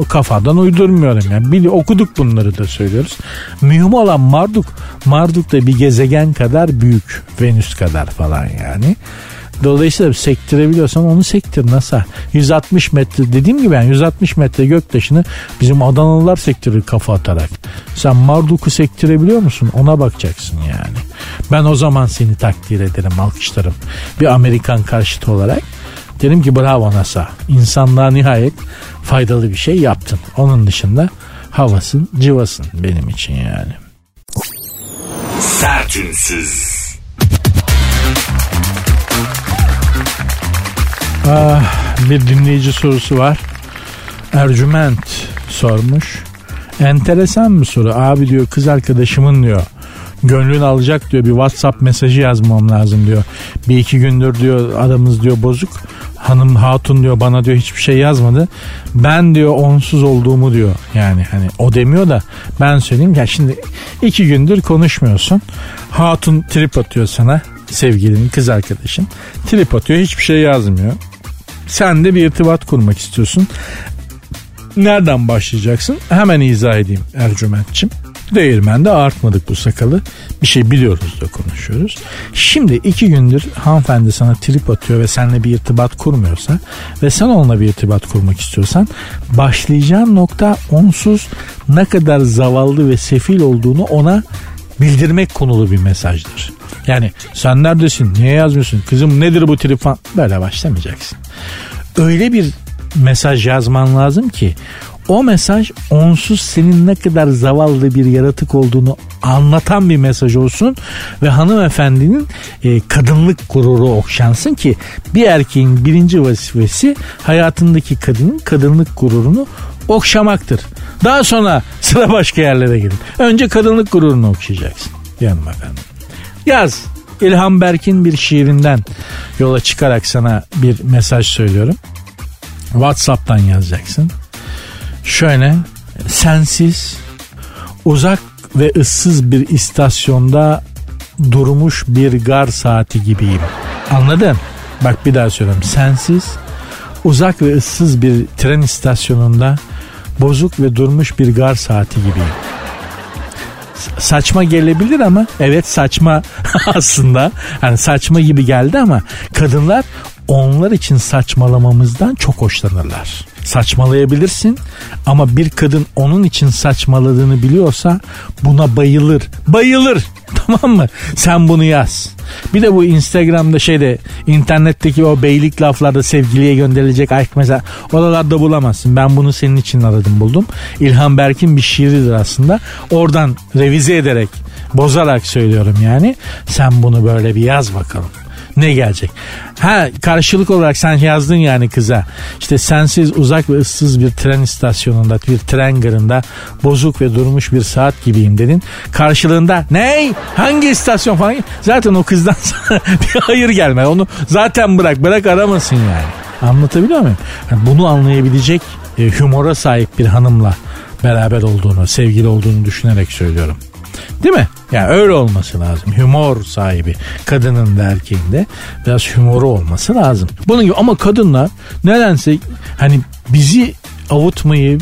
kafadan uydurmuyorum yani. Bir, okuduk bunları da söylüyoruz. Mühim olan Marduk. Marduk da bir gezegen kadar büyük. Venüs kadar falan yani. Dolayısıyla sektirebiliyorsan onu sektir nasıl? 160 metre dediğim gibi yani 160 metre göktaşını bizim Adanalılar sektirir kafa atarak. Sen Marduk'u sektirebiliyor musun? Ona bakacaksın yani. Ben o zaman seni takdir ederim, alkışlarım. Bir Amerikan karşıtı olarak. Derim ki bravo NASA. İnsanlığa nihayet faydalı bir şey yaptın. Onun dışında havasın, cıvasın benim için yani. Sertünsüz. Ah, bir dinleyici sorusu var. Ercüment sormuş. Enteresan bir soru. Abi diyor kız arkadaşımın diyor gönlünü alacak diyor bir WhatsApp mesajı yazmam lazım diyor. Bir iki gündür diyor aramız diyor bozuk. Hanım hatun diyor bana diyor hiçbir şey yazmadı. Ben diyor onsuz olduğumu diyor. Yani hani o demiyor da ben söyleyeyim ya şimdi iki gündür konuşmuyorsun. Hatun trip atıyor sana sevgilinin kız arkadaşın. Trip atıyor hiçbir şey yazmıyor. Sen de bir irtibat kurmak istiyorsun. Nereden başlayacaksın? Hemen izah edeyim Ercüment'ciğim. Değirmende artmadık bu sakalı. Bir şey biliyoruz da konuşuyoruz. Şimdi iki gündür hanımefendi sana trip atıyor ve seninle bir irtibat kurmuyorsa ve sen onunla bir irtibat kurmak istiyorsan başlayacağın nokta onsuz ne kadar zavallı ve sefil olduğunu ona bildirmek konulu bir mesajdır. Yani sen neredesin? Niye yazmıyorsun? Kızım nedir bu trip falan? Böyle başlamayacaksın. Öyle bir mesaj yazman lazım ki o mesaj onsuz senin ne kadar zavallı bir yaratık olduğunu anlatan bir mesaj olsun ve hanımefendinin e, kadınlık gururu okşansın ki bir erkeğin birinci vazifesi hayatındaki kadının kadınlık gururunu okşamaktır. Daha sonra sıra başka yerlere gelir. Önce kadınlık gururunu okşayacaksın. Yanım efendim. Yaz. İlhan Berk'in bir şiirinden yola çıkarak sana bir mesaj söylüyorum. WhatsApp'tan yazacaksın. Şöyle sensiz uzak ve ıssız bir istasyonda durmuş bir gar saati gibiyim. Anladın? Bak bir daha söylüyorum. Sensiz uzak ve ıssız bir tren istasyonunda bozuk ve durmuş bir gar saati gibiyim saçma gelebilir ama evet saçma *laughs* aslında. Hani saçma gibi geldi ama kadınlar onlar için saçmalamamızdan çok hoşlanırlar. Saçmalayabilirsin ama bir kadın onun için saçmaladığını biliyorsa buna bayılır. Bayılır. *laughs* Tamam mı? Sen bunu yaz. Bir de bu Instagram'da şeyde internetteki o beylik laflarda sevgiliye gönderilecek aşk mesela oralarda bulamazsın. Ben bunu senin için aradım buldum. İlhan Berk'in bir şiiridir aslında. Oradan revize ederek bozarak söylüyorum yani. Sen bunu böyle bir yaz bakalım ne gelecek? Ha karşılık olarak sen yazdın yani kıza. İşte sensiz uzak ve ıssız bir tren istasyonunda bir tren garında bozuk ve durmuş bir saat gibiyim dedin. Karşılığında ne? Hangi istasyon falan? Zaten o kızdan *laughs* bir hayır gelme. Onu zaten bırak. Bırak aramasın yani. Anlatabiliyor muyum? Yani bunu anlayabilecek e, humora sahip bir hanımla beraber olduğunu, sevgili olduğunu düşünerek söylüyorum. Değil mi? Yani öyle olması lazım. Humor sahibi kadının da erkeğin de biraz humoru olması lazım. Bunun gibi ama kadınlar nedense hani bizi avutmayı,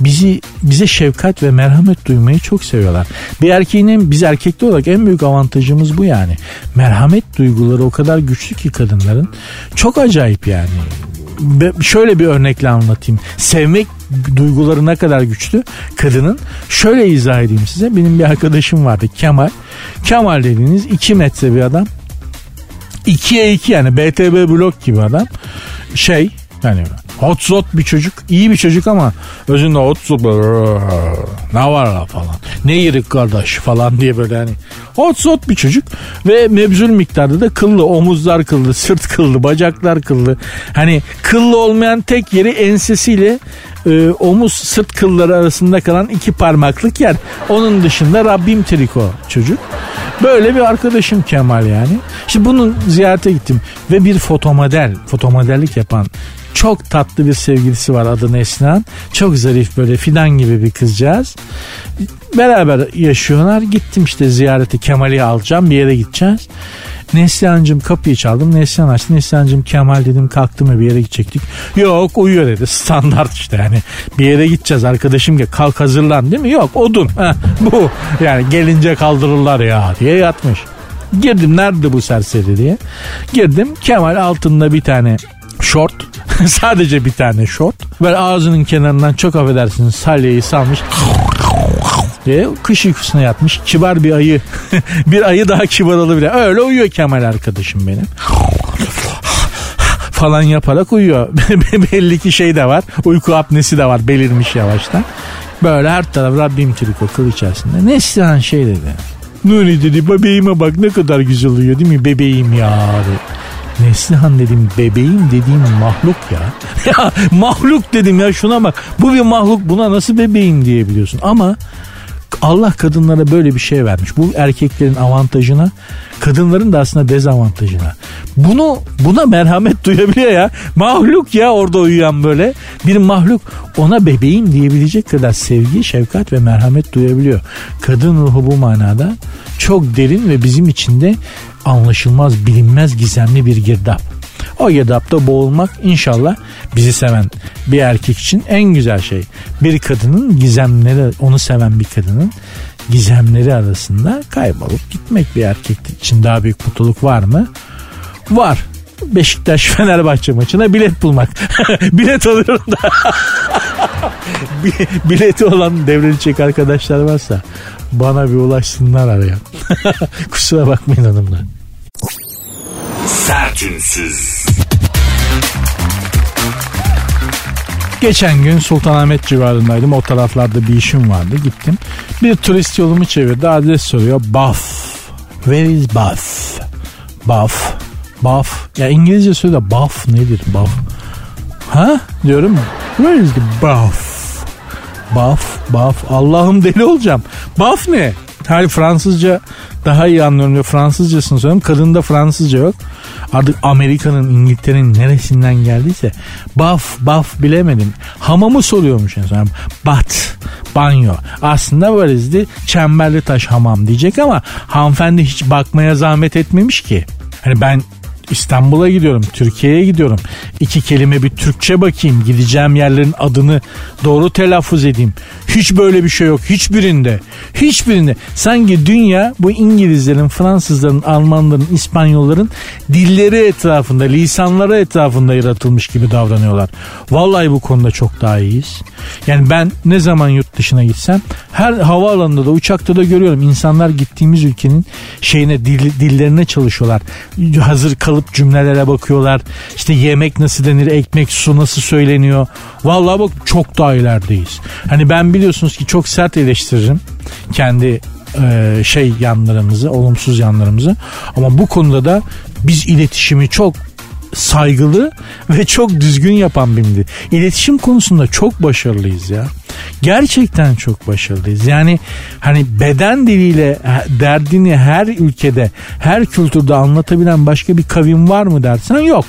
bizi bize şefkat ve merhamet duymayı çok seviyorlar. Bir erkeğin biz erkekli olarak en büyük avantajımız bu yani. Merhamet duyguları o kadar güçlü ki kadınların. Çok acayip yani şöyle bir örnekle anlatayım. Sevmek duyguları ne kadar güçlü kadının. Şöyle izah edeyim size. Benim bir arkadaşım vardı Kemal. Kemal dediğiniz 2 metre bir adam. 2'ye 2 yani BTB blok gibi adam. Şey yani hot zot bir çocuk. iyi bir çocuk ama özünde hot zot ne var la falan. Ne yerik kardeş falan diye böyle hani hot zot bir çocuk. Ve mebzul miktarda da kıllı. Omuzlar kıllı, sırt kıllı, bacaklar kıllı. Hani kıllı olmayan tek yeri ensesiyle e, omuz sırt kılları arasında kalan iki parmaklık yer. Onun dışında Rabbim triko çocuk. Böyle bir arkadaşım Kemal yani. Şimdi bunun ziyarete gittim ve bir fotomodel, fotomodellik yapan çok tatlı bir sevgilisi var adı Neslihan. Çok zarif böyle fidan gibi bir kızcağız. beraber yaşıyorlar. Gittim işte ziyareti Kemal'i alacağım bir yere gideceğiz. Neslihan'cığım kapıyı çaldım. Neslihan açtı. Neslihan'cığım Kemal dedim kalktı mı bir yere gidecektik. Yok uyuyor dedi. Standart işte yani. Bir yere gideceğiz arkadaşım gel kalk hazırlan değil mi? Yok odun. Heh, bu yani gelince kaldırırlar ya diye yatmış. Girdim nerede bu serseri diye. Girdim Kemal altında bir tane şort. *laughs* Sadece bir tane şort. Böyle ağzının kenarından çok affedersiniz salyeyi salmış diye kış uykusuna yatmış. Kibar bir ayı. *laughs* bir ayı daha kibar olabilir. Öyle uyuyor Kemal arkadaşım benim *laughs* falan yaparak uyuyor. Belli ki şey de var. Uyku apnesi de var. Belirmiş yavaştan. Böyle her taraf Rabbim triko kıl içerisinde. Neslihan şey dedi. Nuri dedi bebeğime bak ne kadar güzel uyuyor değil mi bebeğim ya. Neslihan dedim bebeğim dediğim mahluk ya. *laughs* ya mahluk dedim ya şuna bak. Bu bir mahluk buna nasıl bebeğim diyebiliyorsun. Ama Allah kadınlara böyle bir şey vermiş. Bu erkeklerin avantajına, kadınların da aslında dezavantajına. Bunu buna merhamet duyabiliyor ya. Mahluk ya orada uyuyan böyle. Bir mahluk ona bebeğim diyebilecek kadar sevgi, şefkat ve merhamet duyabiliyor. Kadın ruhu bu manada çok derin ve bizim içinde anlaşılmaz, bilinmez, gizemli bir girdap. O girdapta boğulmak inşallah bizi seven bir erkek için en güzel şey. Bir kadının gizemleri, onu seven bir kadının gizemleri arasında kaybolup gitmek bir erkek için daha büyük mutluluk var mı? Var. Beşiktaş *laughs* Fenerbahçe maçına bilet bulmak. *laughs* bilet alıyorum da. *laughs* Bileti olan devredecek arkadaşlar varsa bana bir ulaşsınlar araya. Kusura bakmayın hanımlar. Sertünsüz. Geçen gün Sultanahmet civarındaydım. O taraflarda bir işim vardı. Gittim. Bir turist yolumu çevirdi. Adres soruyor. Bath. Where is Bath? Bath. Bath. Ya İngilizce söyle Bath nedir? Bath. Ha? Diyorum. Where is the Bath? Bath. Bath. Allah'ım deli olacağım. Bath ne? Hayır Fransızca daha iyi anlıyorum diyor. Fransızcasını söylüyorum. Kadında Fransızca yok. Artık Amerika'nın İngiltere'nin neresinden geldiyse baf baf bilemedim. Hamamı soruyormuş en son. Bat banyo. Aslında böyleydi çemberli taş hamam diyecek ama hanımefendi hiç bakmaya zahmet etmemiş ki. Hani ben İstanbul'a gidiyorum, Türkiye'ye gidiyorum. İki kelime bir Türkçe bakayım, gideceğim yerlerin adını doğru telaffuz edeyim. Hiç böyle bir şey yok hiçbirinde. Hiçbirinde. Sanki dünya bu İngilizlerin, Fransızların, Almanların, İspanyolların dilleri etrafında, lisanları etrafında yaratılmış gibi davranıyorlar. Vallahi bu konuda çok daha iyiyiz. Yani ben ne zaman yurt dışına gitsem her havaalanında da uçakta da görüyorum insanlar gittiğimiz ülkenin şeyine dil, dillerine çalışıyorlar. Hazır kalıp cümlelere bakıyorlar. İşte yemek nasıl denir, ekmek su nasıl söyleniyor. Vallahi bak çok daha ilerideyiz. Hani ben biliyorsunuz ki çok sert eleştiririm kendi e, şey yanlarımızı, olumsuz yanlarımızı. Ama bu konuda da biz iletişimi çok saygılı ve çok düzgün yapan millet. İletişim konusunda çok başarılıyız ya. Gerçekten çok başarılıyız. Yani hani beden diliyle derdini her ülkede, her kültürde anlatabilen başka bir kavim var mı dersen yok.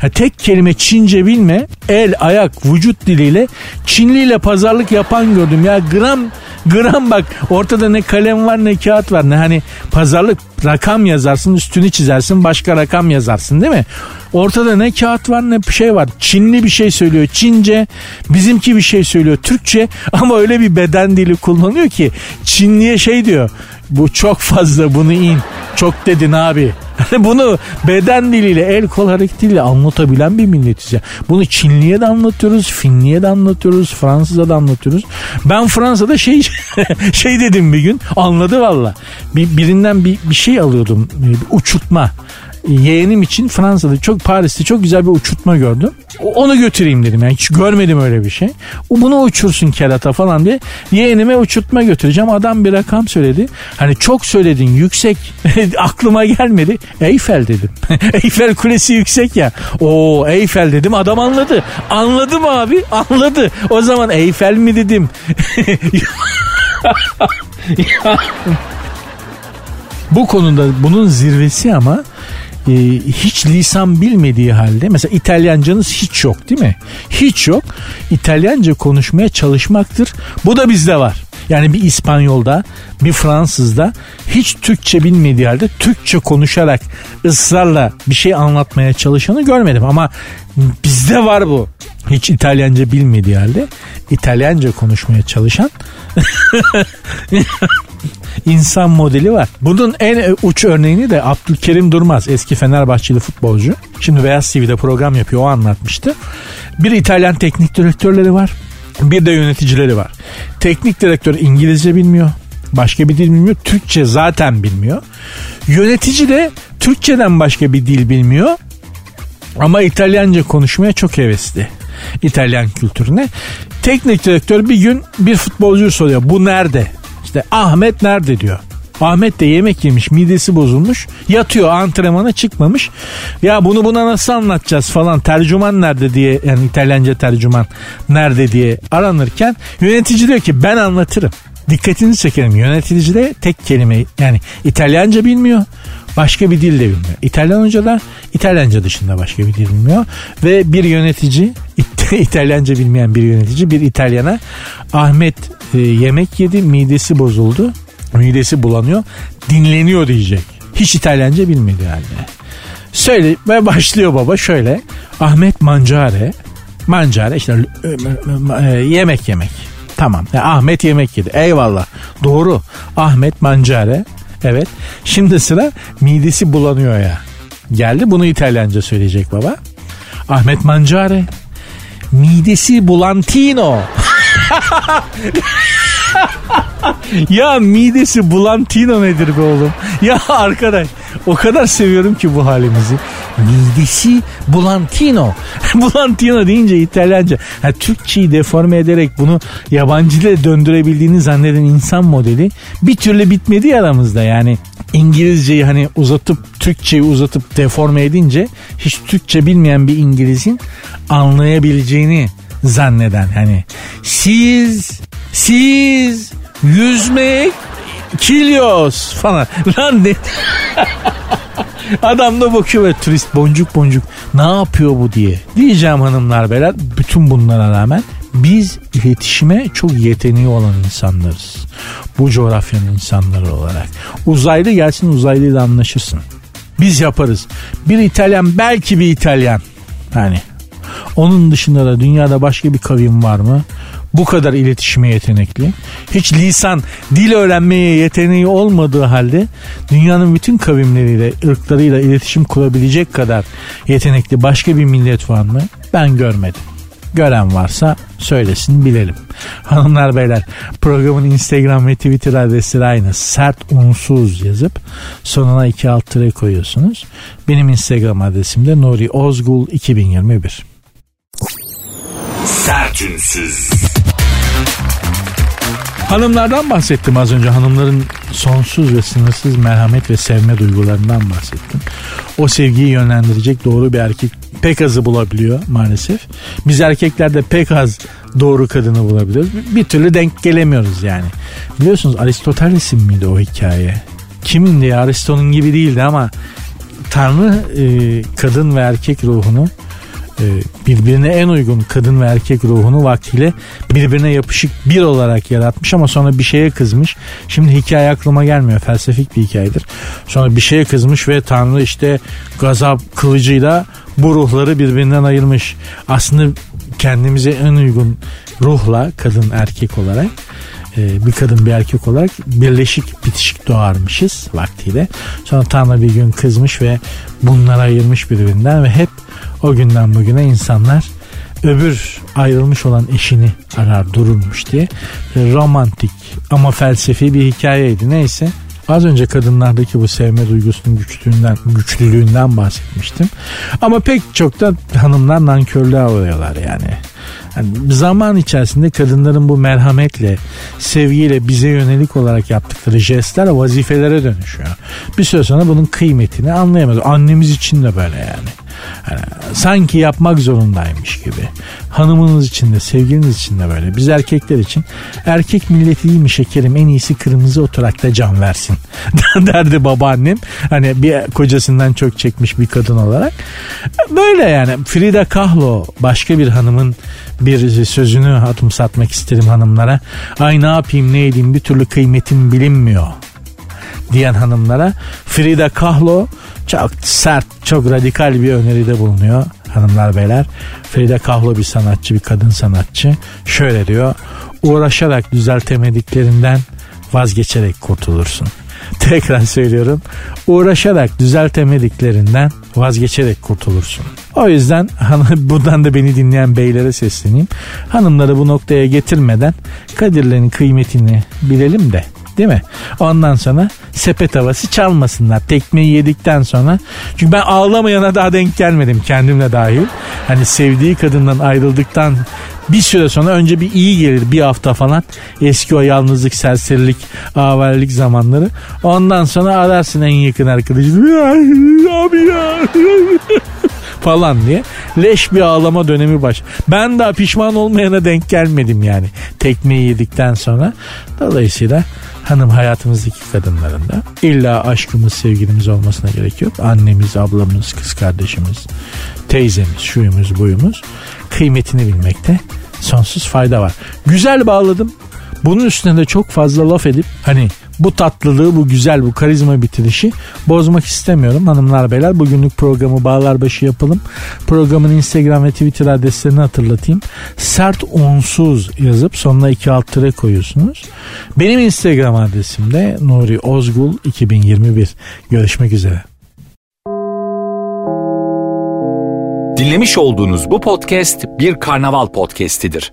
Ha, tek kelime Çince bilme, el, ayak, vücut diliyle Çinli ile pazarlık yapan gördüm. Ya gram gram bak ortada ne kalem var ne kağıt var ne hani pazarlık rakam yazarsın üstünü çizersin başka rakam yazarsın değil mi? Ortada ne kağıt var ne şey var. Çinli bir şey söylüyor Çince. Bizimki bir şey söylüyor Türkçe. *laughs* Ama öyle bir beden dili kullanıyor ki Çinliye şey diyor. Bu çok fazla bunu in. Çok dedin abi. *laughs* Bunu beden diliyle, el kol hareketiyle anlatabilen bir milletiz ya. Bunu Çinliye de anlatıyoruz, Finliye de anlatıyoruz, Fransız'a da anlatıyoruz. Ben Fransa'da şey *laughs* şey dedim bir gün, anladı valla. Bir, birinden bir, bir şey alıyordum, bir uçurtma yeğenim için Fransa'da çok Paris'te çok güzel bir uçurtma gördüm. Onu götüreyim dedim yani hiç görmedim öyle bir şey. Bunu uçursun kerata falan diye yeğenime uçurtma götüreceğim. Adam bir rakam söyledi. Hani çok söyledin yüksek *laughs* aklıma gelmedi. Eyfel dedim. *laughs* Eyfel kulesi yüksek ya. O Eyfel dedim adam anladı. Anladım abi anladı. O zaman Eyfel mi dedim. *laughs* Bu konuda bunun zirvesi ama e, hiç lisan bilmediği halde mesela İtalyancanız hiç yok değil mi? Hiç yok. İtalyanca konuşmaya çalışmaktır. Bu da bizde var. Yani bir İspanyolda bir Fransızda hiç Türkçe bilmediği halde Türkçe konuşarak ısrarla bir şey anlatmaya çalışanı görmedim. Ama bizde var bu. Hiç İtalyanca bilmediği halde İtalyanca konuşmaya çalışan *laughs* insan modeli var. Bunun en uç örneğini de Abdülkerim Durmaz eski Fenerbahçeli futbolcu. Şimdi Beyaz TV'de program yapıyor o anlatmıştı. Bir İtalyan teknik direktörleri var. Bir de yöneticileri var. Teknik direktör İngilizce bilmiyor. Başka bir dil bilmiyor. Türkçe zaten bilmiyor. Yönetici de Türkçeden başka bir dil bilmiyor. Ama İtalyanca konuşmaya çok hevesli. İtalyan kültürüne. Teknik direktör bir gün bir futbolcuyu soruyor. Bu nerede? İşte Ahmet nerede diyor. Ahmet de yemek yemiş midesi bozulmuş yatıyor antrenmana çıkmamış. Ya bunu buna nasıl anlatacağız falan tercüman nerede diye yani İtalyanca tercüman nerede diye aranırken yönetici diyor ki ben anlatırım. Dikkatini çekerim. Yönetici de tek kelime yani İtalyanca bilmiyor başka bir dil de bilmiyor. İtalyan hoca da İtalyanca dışında başka bir dil bilmiyor. Ve bir yönetici *laughs* İtalyanca bilmeyen bir yönetici bir İtalyana Ahmet e, yemek yedi midesi bozuldu midesi bulanıyor dinleniyor diyecek. Hiç İtalyanca bilmedi halde. Söyle ve başlıyor baba şöyle. Ahmet Mancare Mancare işte e, yemek yemek. Tamam. Yani Ahmet yemek yedi. Eyvallah. Doğru. Ahmet Mancare. Evet. Şimdi sıra midesi bulanıyor ya. Geldi bunu İtalyanca söyleyecek baba. Ahmet Mancare. Midesi bulantino. *laughs* ya midesi bulantino nedir be oğlum? Ya arkadaş o kadar seviyorum ki bu halimizi. Midesi bulantino. *laughs* bulantino deyince İtalyanca. Ha, Türkçeyi deforme ederek bunu yabancı dile döndürebildiğini zanneden insan modeli bir türlü bitmedi aramızda yani. İngilizceyi hani uzatıp Türkçeyi uzatıp deforme edince hiç Türkçe bilmeyen bir İngiliz'in anlayabileceğini zanneden hani siz siz yüzmek kilyos falan. Lan ne? *laughs* Adam da bakıyor ve turist boncuk boncuk ne yapıyor bu diye. Diyeceğim hanımlar beyler bütün bunlara rağmen biz iletişime çok yeteneği olan insanlarız. Bu coğrafyanın insanları olarak. Uzaylı gelsin uzaylıyla anlaşırsın. Biz yaparız. Bir İtalyan belki bir İtalyan. Hani onun dışında da dünyada başka bir kavim var mı? Bu kadar iletişime yetenekli. Hiç lisan, dil öğrenmeye yeteneği olmadığı halde dünyanın bütün kavimleriyle, ırklarıyla iletişim kurabilecek kadar yetenekli başka bir millet var mı? Ben görmedim. Gören varsa söylesin bilelim. *laughs* Hanımlar beyler programın Instagram ve Twitter adresleri aynı. Sert unsuz yazıp sonuna iki alt tere koyuyorsunuz. Benim Instagram adresim de Nuri Ozgul 2021. Sertünsüz. Hanımlardan bahsettim az önce. Hanımların sonsuz ve sınırsız merhamet ve sevme duygularından bahsettim. O sevgiyi yönlendirecek doğru bir erkek pek azı bulabiliyor maalesef. Biz erkeklerde pek az doğru kadını bulabiliyoruz. Bir türlü denk gelemiyoruz yani. Biliyorsunuz Aristoteles'in miydi o hikaye? Kimin diye Aristo'nun gibi değildi ama Tanrı e, kadın ve erkek ruhunu birbirine en uygun kadın ve erkek ruhunu vaktiyle birbirine yapışık bir olarak yaratmış ama sonra bir şeye kızmış. Şimdi hikaye aklıma gelmiyor. Felsefik bir hikayedir. Sonra bir şeye kızmış ve Tanrı işte gazap kılıcıyla bu ruhları birbirinden ayırmış. Aslında kendimize en uygun ruhla kadın erkek olarak e, bir kadın bir erkek olarak birleşik bitişik doğarmışız vaktiyle. Sonra Tanrı bir gün kızmış ve bunları ayırmış birbirinden ve hep o günden bugüne insanlar öbür ayrılmış olan eşini arar dururmuş diye romantik ama felsefi bir hikayeydi neyse. Az önce kadınlardaki bu sevme duygusunun güçlüğünden, güçlülüğünden bahsetmiştim. Ama pek çok da hanımlar nankörlüğe uğruyorlar yani. yani. Zaman içerisinde kadınların bu merhametle, sevgiyle bize yönelik olarak yaptıkları jestler vazifelere dönüşüyor. Bir süre sonra bunun kıymetini anlayamaz. Annemiz için de böyle yani. Yani sanki yapmak zorundaymış gibi. Hanımınız için de sevgiliniz için de böyle. Biz erkekler için erkek milleti değil mi şekerim en iyisi kırmızı oturakta can versin *laughs* derdi babaannem. Hani bir kocasından çok çekmiş bir kadın olarak. Böyle yani Frida Kahlo başka bir hanımın bir sözünü adım satmak isterim hanımlara. Ay ne yapayım ne edeyim bir türlü kıymetim bilinmiyor diyen hanımlara Frida Kahlo çok sert, çok radikal bir öneride bulunuyor hanımlar beyler. Frida Kahlo bir sanatçı, bir kadın sanatçı. Şöyle diyor. Uğraşarak düzeltemediklerinden vazgeçerek kurtulursun. *laughs* Tekrar söylüyorum. Uğraşarak düzeltemediklerinden vazgeçerek kurtulursun. O yüzden *laughs* buradan da beni dinleyen beylere sesleneyim. Hanımları bu noktaya getirmeden Kadirlerin kıymetini bilelim de Değil mi? Ondan sonra sepet havası çalmasınlar. Tekmeyi yedikten sonra. Çünkü ben ağlamayana daha denk gelmedim kendimle dahil. Hani sevdiği kadından ayrıldıktan bir süre sonra önce bir iyi gelir bir hafta falan. Eski o yalnızlık, serserilik, avellik zamanları. Ondan sonra ararsın en yakın arkadaşını. *laughs* Abi ya. *laughs* falan diye. Leş bir ağlama dönemi baş. Ben daha pişman olmayana denk gelmedim yani. Tekmeyi yedikten sonra. Dolayısıyla hanım hayatımızdaki kadınların da illa aşkımız sevgilimiz olmasına gerek yok. Annemiz, ablamız, kız kardeşimiz, teyzemiz, şuyumuz, buyumuz kıymetini bilmekte sonsuz fayda var. Güzel bağladım. Bunun üstüne de çok fazla laf edip hani bu tatlılığı, bu güzel, bu karizma bitirişi bozmak istemiyorum. Hanımlar beyler bugünlük programı bağlar başı yapalım. Programın Instagram ve Twitter adreslerini hatırlatayım. Sert unsuz yazıp sonuna iki alt tere koyuyorsunuz. Benim Instagram adresim de Nuri Ozgul 2021. Görüşmek üzere. Dinlemiş olduğunuz bu podcast bir karnaval podcastidir.